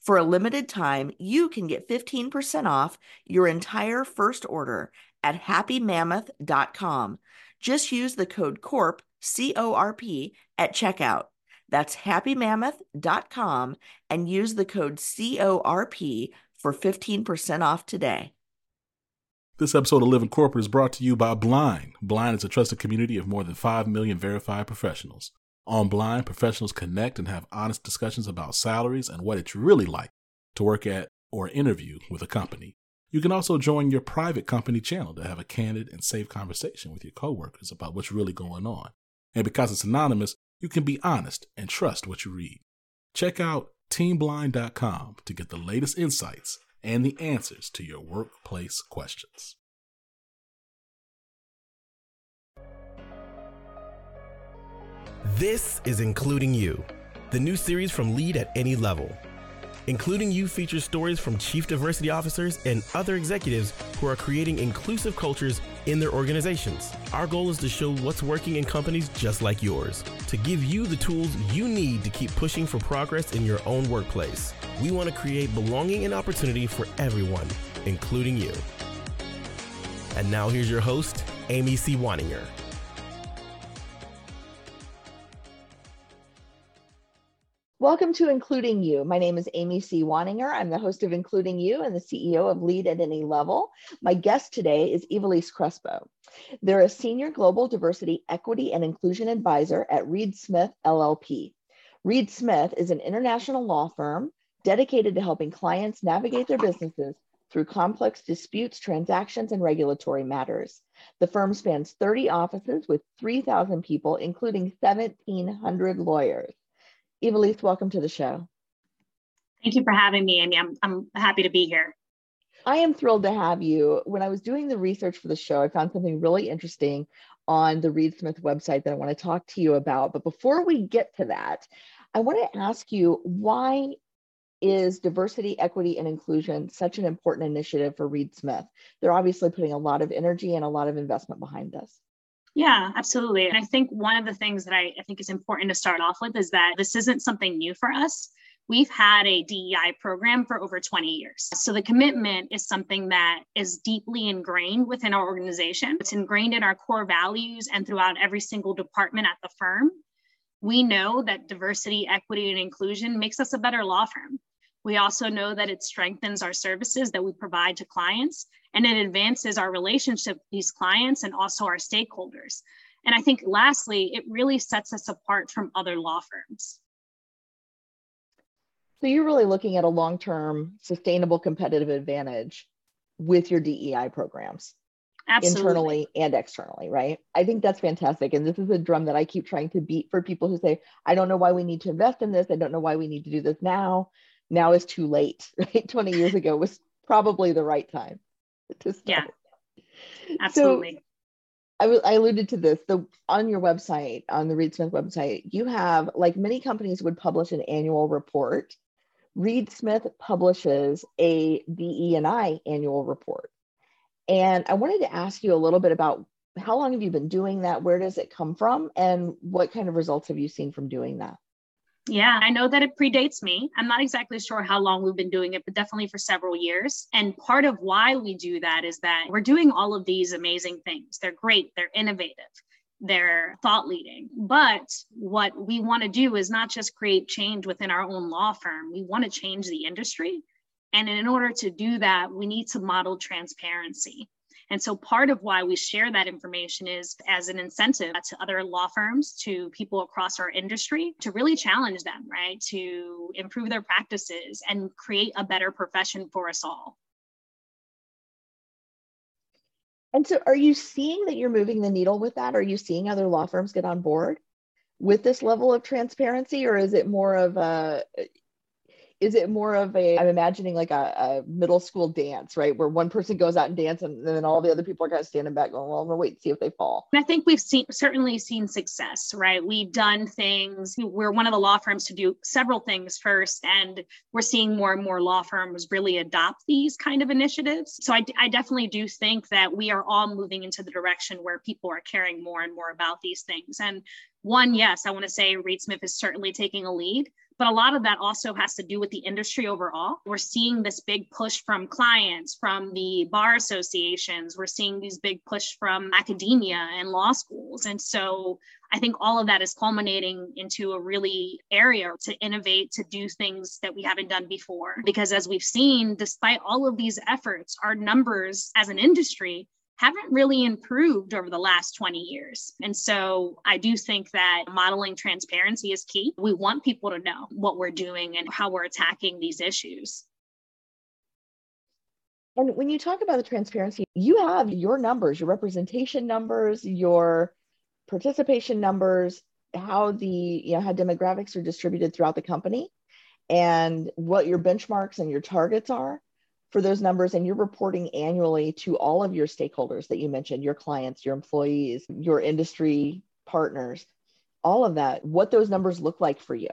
For a limited time, you can get 15% off your entire first order at happymammoth.com. Just use the code CORP, C O R P, at checkout. That's happymammoth.com and use the code CORP for 15% off today. This episode of Living Corporate is brought to you by Blind. Blind is a trusted community of more than 5 million verified professionals. On Blind, professionals connect and have honest discussions about salaries and what it's really like to work at or interview with a company. You can also join your private company channel to have a candid and safe conversation with your coworkers about what's really going on. And because it's anonymous, you can be honest and trust what you read. Check out teamblind.com to get the latest insights and the answers to your workplace questions. This is Including You, the new series from Lead at Any Level. Including You features stories from chief diversity officers and other executives who are creating inclusive cultures in their organizations. Our goal is to show what's working in companies just like yours, to give you the tools you need to keep pushing for progress in your own workplace. We want to create belonging and opportunity for everyone, including you. And now here's your host, Amy C. Waninger. Welcome to Including You. My name is Amy C. Waninger. I'm the host of Including You and the CEO of Lead at Any Level. My guest today is Ivelisse Crespo. They're a senior global diversity, equity, and inclusion advisor at Reed Smith LLP. Reed Smith is an international law firm dedicated to helping clients navigate their businesses through complex disputes, transactions, and regulatory matters. The firm spans 30 offices with 3,000 people, including 1,700 lawyers. Ivelisse, welcome to the show. Thank you for having me, Amy. I'm, I'm happy to be here. I am thrilled to have you. When I was doing the research for the show, I found something really interesting on the Reed Smith website that I want to talk to you about. But before we get to that, I want to ask you why is diversity, equity, and inclusion such an important initiative for Reed Smith? They're obviously putting a lot of energy and a lot of investment behind this. Yeah, absolutely. And I think one of the things that I, I, think is important to start off with is that this isn't something new for us. We've had a DEI program for over 20 years. So the commitment is something that is deeply ingrained within our organization. It's ingrained in our core values and throughout every single department at the firm. We know that diversity, equity, and inclusion makes us a better law firm. We also know that it strengthens our services that we provide to clients and it advances our relationship with these clients and also our stakeholders. And I think lastly, it really sets us apart from other law firms. So you're really looking at a long-term sustainable competitive advantage with your DEI programs. Absolutely. internally and externally, right? I think that's fantastic. And this is a drum that I keep trying to beat for people who say, I don't know why we need to invest in this. I don't know why we need to do this now now is too late, right? 20 years ago was probably the right time. Yeah, absolutely. So, I, I alluded to this the on your website on the reed smith website you have like many companies would publish an annual report. Reed smith publishes a DE&I annual report. And i wanted to ask you a little bit about how long have you been doing that? Where does it come from? And what kind of results have you seen from doing that yeah, I know that it predates me. I'm not exactly sure how long we've been doing it, but definitely for several years. And part of why we do that is that we're doing all of these amazing things. They're great, they're innovative, they're thought leading. But what we want to do is not just create change within our own law firm, we want to change the industry. And in order to do that, we need to model transparency. And so part of why we share that information is as an incentive to other law firms, to people across our industry to really challenge them, right? To improve their practices and create a better profession for us all. And so are you seeing that you're moving the needle with that? Are you seeing other law firms get on board with this level of transparency or is it more of a is it more of a i'm imagining like a, a, middle school dance right? Where one person goes out and dance and then all the other people are kind of standing back going well i'm gonna wait and see if they fall. And i think we've seen certainly seen success right? We've done things we're one of the law firms to do several things first and we're seeing more and more law firms really adopt these kind of initiatives. So i, I definitely do think that we are all moving into the direction where people are caring more and more about these things. And one yes i want to say reed smith is certainly taking a lead but a lot of that also has to do with the industry overall. We're seeing this big push from clients, from the bar associations. We're seeing these big push from academia and law schools. And so I think all of that is culminating into a really area to innovate, to do things that we haven't done before. Because as we've seen, despite all of these efforts, our numbers as an industry haven't really improved over the last 20 years. And so I do think that modeling transparency is key. We want people to know what we're doing and how we're attacking these issues. And when you talk about the transparency, you have your numbers, your representation numbers, your participation numbers, how the you know how demographics are distributed throughout the company and what your benchmarks and your targets are for those numbers and you're reporting annually to all of your stakeholders that you mentioned your clients your employees your industry partners all of that what those numbers look like for you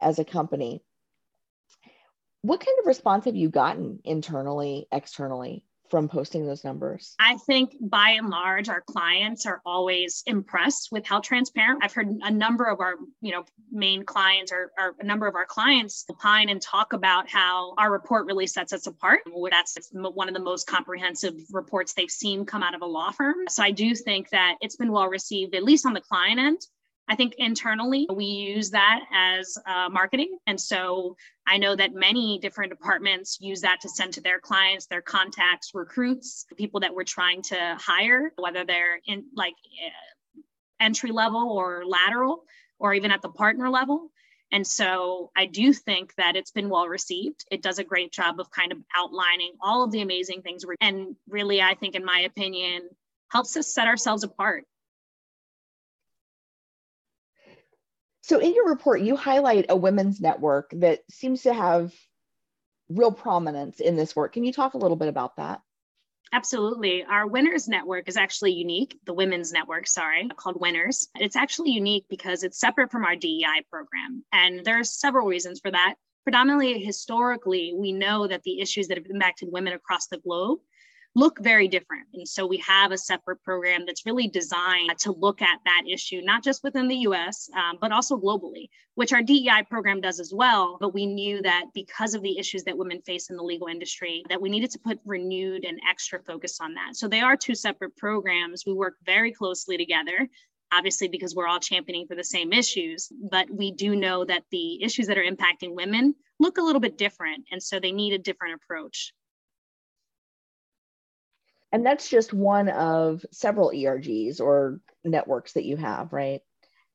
as a company. What kind of response have you gotten internally externally from posting those numbers? I think by and large, our clients are always impressed with how transparent. I've heard a number of our, you know, main clients or, or a number of our clients opine and talk about how our report really sets us apart. That's one of the most comprehensive reports they've seen come out of a law firm. So I do think that it's been well received, at least on the client end. I think internally we use that as uh, marketing. And so I know that many different departments use that to send to their clients, their contacts, recruits, people that we're trying to hire, whether they're in like uh, entry level or lateral or even at the partner level. And so I do think that it's been well received. It does a great job of kind of outlining all of the amazing things and really, I think, in my opinion, helps us set ourselves apart So, in your report, you highlight a women's network that seems to have real prominence in this work. Can you talk a little bit about that? Absolutely. Our Winners Network is actually unique, the Women's Network, sorry, called Winners. It's actually unique because it's separate from our DEI program. And there are several reasons for that. Predominantly historically, we know that the issues that have impacted women across the globe look very different. And so we have a separate program that's really designed to look at that issue, not just within the US, um, but also globally, which our DEI program does as well. But we knew that because of the issues that women face in the legal industry, that we needed to put renewed and extra focus on that. So they are two separate programs. We work very closely together obviously because we're all championing for the same issues but we do know that the issues that are impacting women look a little bit different and so they need a different approach and that's just one of several ERGs or networks that you have, right?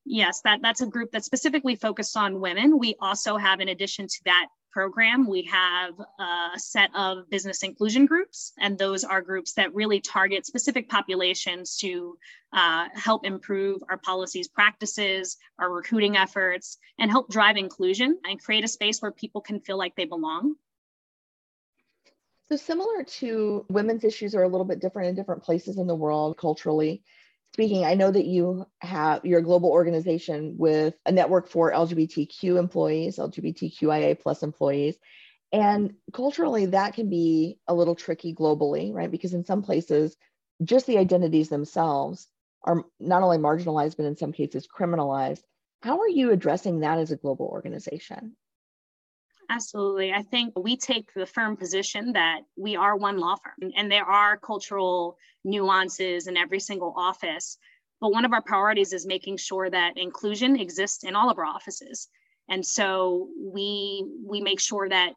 Yes, that, that's a group that's specifically focused on women. We also have, in addition to that program, we have a set of business inclusion groups, and those are groups that really target specific populations to uh, help improve our policies, practices, our recruiting efforts, and help drive inclusion and create a space where people can feel like they belong. So, similar to women's issues are a little bit different in different places in the world culturally. Speaking, I know that you have you're a global organization with a network for LGBTQ employees, LGBTQIA plus employees. And culturally, that can be a little tricky globally, right? Because in some places, just the identities themselves are not only marginalized, but in some cases criminalized. How are you addressing that as a global organization? Absolutely. I think we take the firm position that we are one law firm and there are cultural nuances in every single office. But one of our priorities is making sure that inclusion exists in all of our offices. And so we we make sure that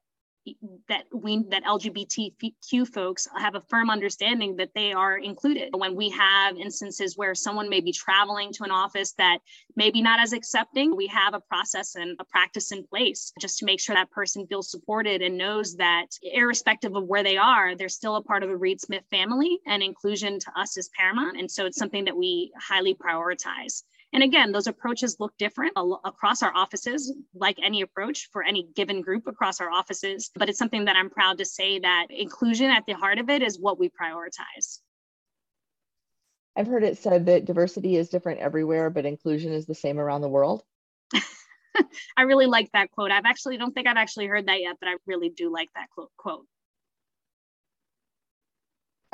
that we that LGBTQ folks have a firm understanding that they are included. When we have instances where someone may be traveling to an office that maybe not as accepting, we have a process and a practice in place just to make sure that person feels supported and knows that irrespective of where they are, they're still a part of the Reed Smith family and inclusion to us is paramount. And so it's something that we highly prioritize. And again, those approaches look different across our offices, like any approach for any given group across our offices. But it's something that I'm proud to say that inclusion at the heart of it is what we prioritize. I've heard it said that diversity is different everywhere, but inclusion is the same around the world. I really like that quote. I've actually don't think I've actually heard that yet, but I really do like that quote.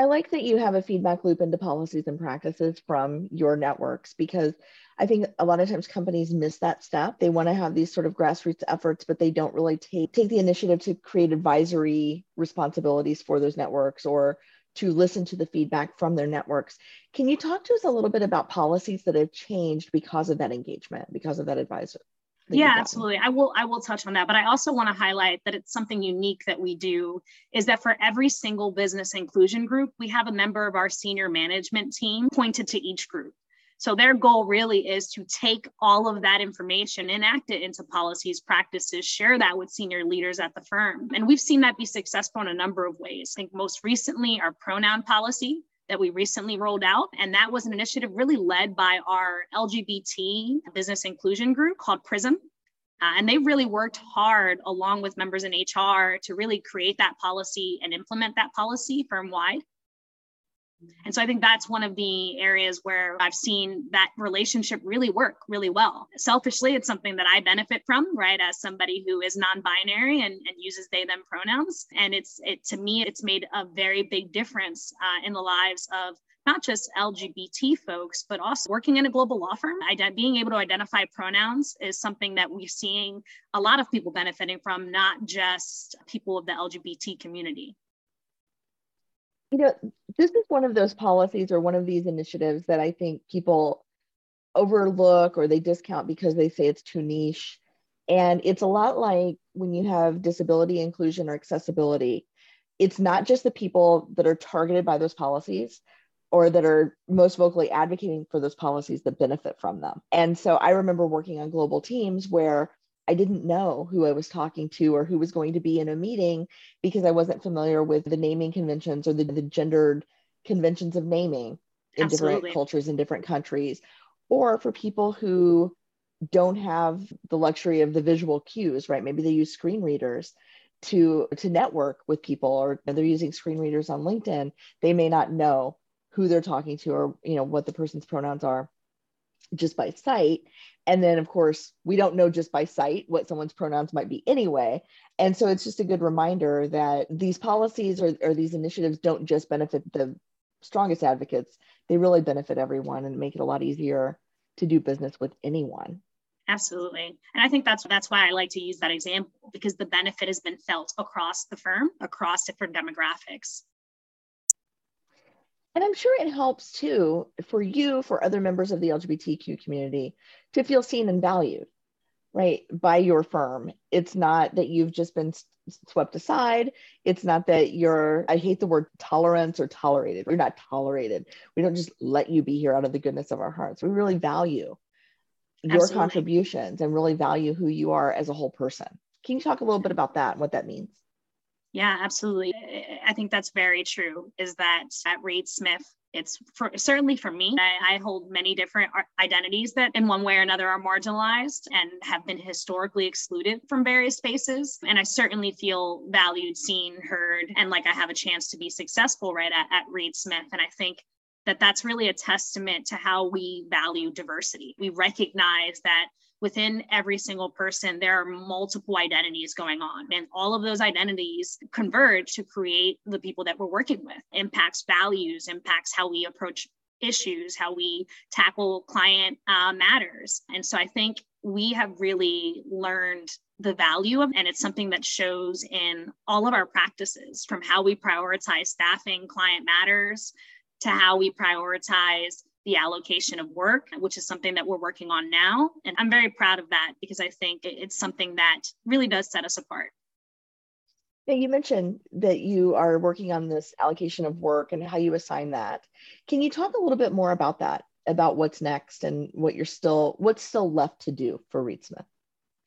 I like that you have a feedback loop into policies and practices from your networks because I think a lot of times companies miss that step. They want to have these sort of grassroots efforts, but they don't really take take the initiative to create advisory responsibilities for those networks or to listen to the feedback from their networks. Can you talk to us a little bit about policies that have changed because of that engagement, because of that advisor? Yeah absolutely i will i will touch on that but i also want to highlight that it's something unique that we do is that for every single business inclusion group we have a member of our senior management team pointed to each group so their goal really is to take all of that information, enact it into policies, practices, share that with senior leaders at the firm. And we've seen that be successful in a number of ways. I think most recently, our pronoun policy that we recently rolled out. And that was an initiative really led by our LGBT business inclusion group called PRISM. Uh, and they really worked hard along with members in HR to really create that policy and implement that policy firm wide. And so I think that's one of the areas where I've seen that relationship really work really well. Selfishly, it's something that I benefit from, right? As somebody who is non-binary and, and uses they them pronouns. And it's it to me, it's made a very big difference uh, in the lives of not just LGBT folks, but also working in a global law firm. Ident- being able to identify pronouns is something that we're seeing a lot of people benefiting from, not just people of the LGBT community you know, this is one of those policies or one of these initiatives that I think people overlook or they discount because they say it's too niche. And it's a lot like when you have disability inclusion or accessibility. It's not just the people that are targeted by those policies or that are most vocally advocating for those policies that benefit from them. And so I remember working on global teams where I didn't know who I was talking to or who was going to be in a meeting because I wasn't familiar with the naming conventions or the, the gendered conventions of naming in Absolutely. different cultures in different countries. Or for people who don't have the luxury of the visual cues, right? Maybe they use screen readers to to network with people or they're using screen readers on LinkedIn. They may not know who they're talking to or you know what the person's pronouns are just by sight. And then, of course, we don't know just by sight what someone's pronouns might be anyway. And so it's just a good reminder that these policies or, or these initiatives don't just benefit the strongest advocates, they really benefit everyone and make it a lot easier to do business with anyone. Absolutely. And I think that's that's why I like to use that example because the benefit has been felt across the firm, across different demographics. And I'm sure it helps too for you, for other members of the LGBTQ community to feel seen and valued, right, by your firm. It's not that you've just been swept aside. It's not that you're, I hate the word tolerance or tolerated. You're not tolerated. We don't just let you be here out of the goodness of our hearts. We really value your Absolutely. contributions and really value who you are as a whole person. Can you talk a little bit about that and what that means? Yeah, absolutely. I think that's very true. Is that at Reed Smith, it's for, certainly for me. I, I, hold many different identities that, in one way or another, are marginalized and have been historically excluded from various spaces. And I certainly feel valued, seen, heard, and like I have a chance to be successful right at, at Reed Smith. And I think that that's really a testament to how we value diversity. We recognize that within every single person, there are multiple identities going on. And all of those identities converge to create the people that we're working with, impacts values, impacts how we approach issues, how we tackle client uh, matters. And so I think we have really learned the value of and it's something that shows in all of our practices from how we prioritize staffing client matters to how we prioritize the allocation of work, which is something that we're working on now. And I'm very proud of that because I think it's something that really does set us apart. Yeah, you mentioned that you are working on this allocation of work and how you assign that. Can you talk a little bit more about that, about what's next and what you're still, what's still left to do for Reed Smith?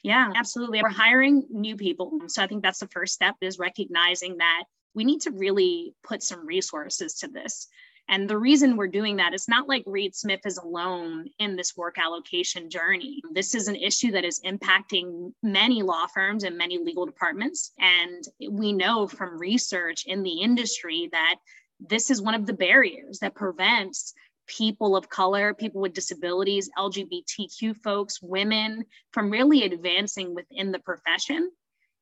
Yeah, absolutely. We're hiring new people. So I think that's the first step is recognizing that we need to really put some resources to this. And the reason we're doing that is not like Reed Smith is alone in this work allocation journey. This is an issue that is impacting many law firms and many legal departments. And we know from research in the industry that this is one of the barriers that prevents people of color, people with disabilities, LGBTQ folks, women from really advancing within the profession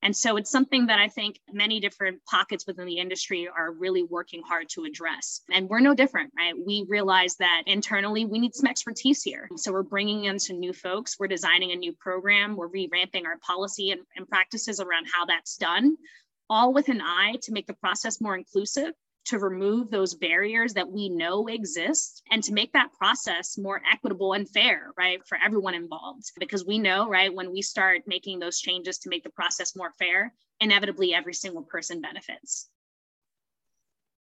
and so it's something that I think many different pockets within the industry are really working hard to address. And we're no different, right? We realize that internally we need some expertise here. So we're bringing in some new folks. We're designing a new program. We're revamping our policy and, and practices around how that's done, all with an eye to make the process more inclusive to remove those barriers that we know exist and to make that process more equitable and fair, right, for everyone involved. Because we know, right, when we start making those changes to make the process more fair, inevitably every single person benefits.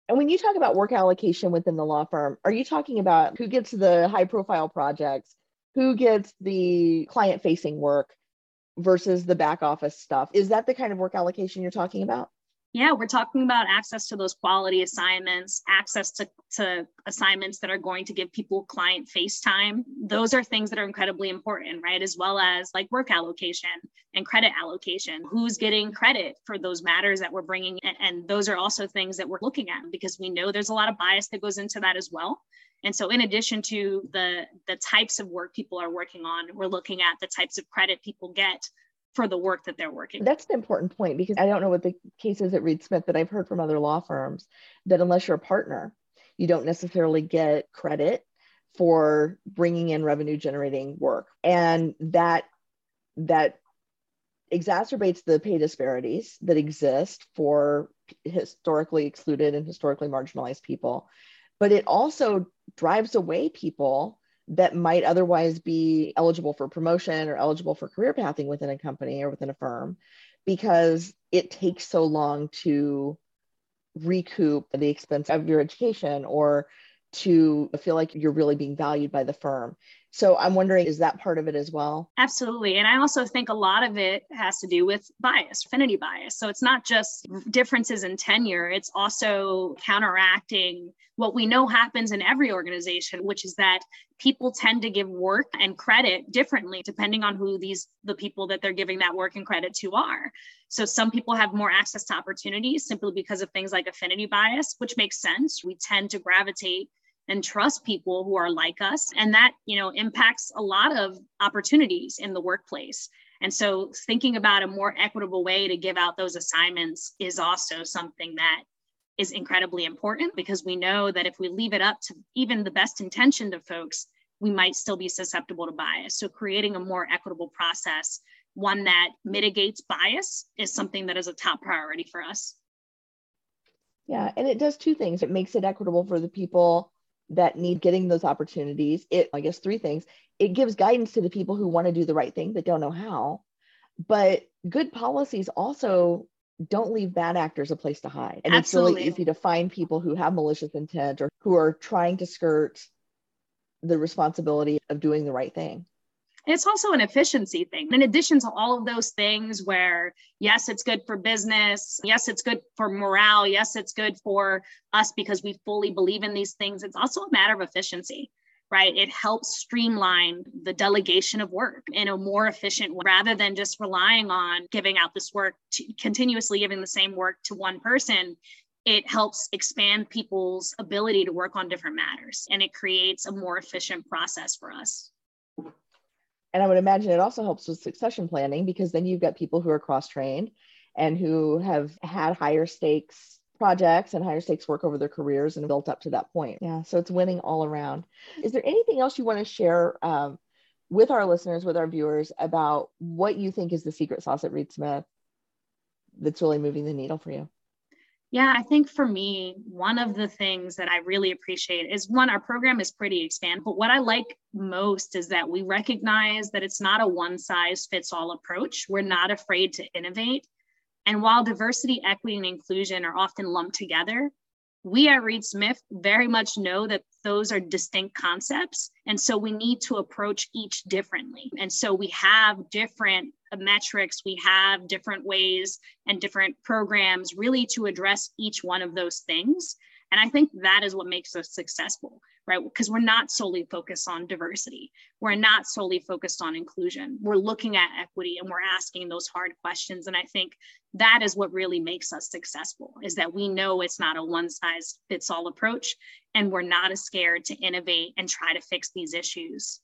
And when you talk about work allocation within the law firm, are you talking about who gets the high profile projects, who gets the client facing work versus the back office stuff? Is that the kind of work allocation you're talking about? Yeah, we're talking about access to those quality assignments, access to, to assignments that are going to give people client face time. Those are things that are incredibly important, right? As well as like work allocation and credit allocation. Who's getting credit for those matters that we're bringing? In? And those are also things that we're looking at because we know there's a lot of bias that goes into that as well. And so in addition to the the types of work people are working on, we're looking at the types of credit people get for the work that they're working. That's an important point because I don't know what the case is at Reed Smith, but I've heard from other law firms that unless you're a partner, you don't necessarily get credit for bringing in revenue generating work. And that that exacerbates the pay disparities that exist for historically excluded and historically marginalized people. But it also drives away people that might otherwise be eligible for promotion or eligible for career pathing within a company or within a firm because it takes so long to recoup the expense of your education or to feel like you're really being valued by the firm. So I'm wondering, is that part of it as well? Absolutely. And I also think a lot of it has to do with bias, affinity bias. So it's not just differences in tenure, it's also counteracting what we know happens in every organization, which is that people tend to give work and credit differently depending on who these the people that they're giving that work and credit to are. So some people have more access to opportunities simply because of things like affinity bias, which makes sense. We tend to gravitate and trust people who are like us. And that you know impacts a lot of opportunities in the workplace. And so thinking about a more equitable way to give out those assignments is also something that is incredibly important because we know that if we leave it up to even the best intentioned of folks we might still be susceptible to bias. So creating a more equitable process one that mitigates bias is something that is a top priority for us. Yeah and it does two things. It makes it equitable for the people that need getting those opportunities. It, I guess, three things. It gives guidance to the people who want to do the right thing but don't know how. But good policies also don't leave bad actors a place to hide. And Absolutely. it's really easy to find people who have malicious intent or who are trying to skirt the responsibility of doing the right thing it's also an efficiency thing. In addition to all of those things, where yes, it's good for business, yes, it's good for morale, yes, it's good for us because we fully believe in these things, it's also a matter of efficiency. Right. It helps streamline the delegation of work in a more efficient way rather than just relying on giving out this work, to, continuously giving the same work to one person it helps expand people's ability to work on different matters and it creates a more efficient process for us and I would imagine it also helps with succession planning because then you've got people who are cross trained and who have had higher stakes projects and higher stakes work over their careers and built up to that point. Yeah, so it's winning all around. Is there anything else you want to share um, with our listeners, with our viewers about what you think is the secret sauce at Reed Smith that's really moving the needle for you? Yeah, I think for me, one of the things that I really appreciate is one, our program is pretty expanded, but what I like most is that we recognize that it's not a one size fits all approach. We're not afraid to innovate. And while diversity, equity, and inclusion are often lumped together, we at Reed Smith very much know that those are distinct concepts. And so we need to approach each differently. And so we have different metrics, we have different ways and different programs really to address each one of those things. And I think that is what makes us successful right? Because we're not solely focused on diversity. We're not solely focused on inclusion. We're looking at equity and we're asking those hard questions. And I think that is what really makes us successful is that we know it's not a one size fits all approach and we're not as scared to innovate and try to fix these issues.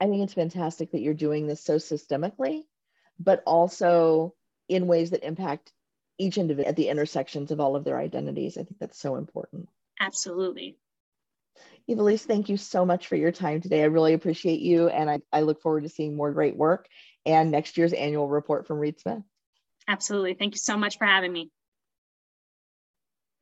I think it's fantastic that you're doing this so systemically, but also in ways that impact each individual at the intersections of all of their identities. I think that's so important. Absolutely. Ivelisse, thank you so much for your time today. I really appreciate you, and I, I look forward to seeing more great work and next year's annual report from Reed Smith. Absolutely. Thank you so much for having me.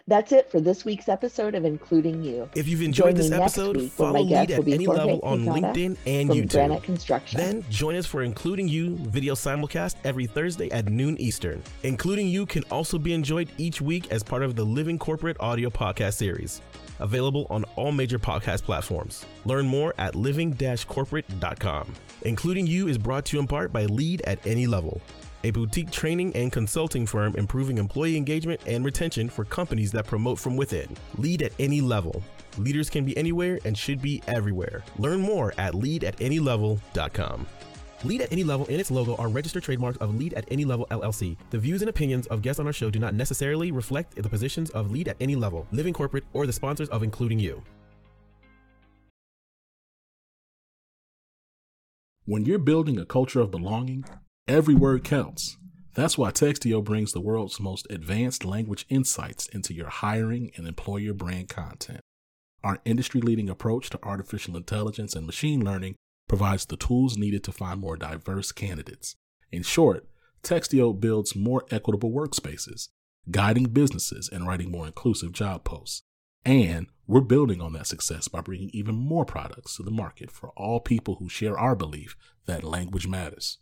That's it for this week's episode of Including You. If you've enjoyed join this episode, follow Lead at any Jorge level on LinkedIn and YouTube. Granite Construction. Then join us for Including You video simulcast every Thursday at noon Eastern. Including You can also be enjoyed each week as part of the Living Corporate audio podcast series available on all major podcast platforms. Learn more at living-corporate.com. Including You is brought to you in part by Lead at Any Level, a boutique training and consulting firm improving employee engagement and retention for companies that promote from within. Lead at Any Level. Leaders can be anywhere and should be everywhere. Learn more at leadatanylevel.com. Lead at Any Level and its logo are registered trademarks of Lead at Any Level LLC. The views and opinions of guests on our show do not necessarily reflect the positions of Lead at Any Level, Living Corporate, or the sponsors of Including You. When you're building a culture of belonging, every word counts. That's why Textio brings the world's most advanced language insights into your hiring and employer brand content. Our industry leading approach to artificial intelligence and machine learning provides the tools needed to find more diverse candidates. In short, Textio builds more equitable workspaces, guiding businesses and writing more inclusive job posts. And we're building on that success by bringing even more products to the market for all people who share our belief that language matters.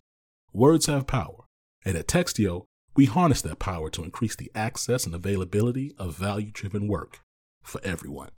Words have power, and at Textio, we harness that power to increase the access and availability of value driven work for everyone.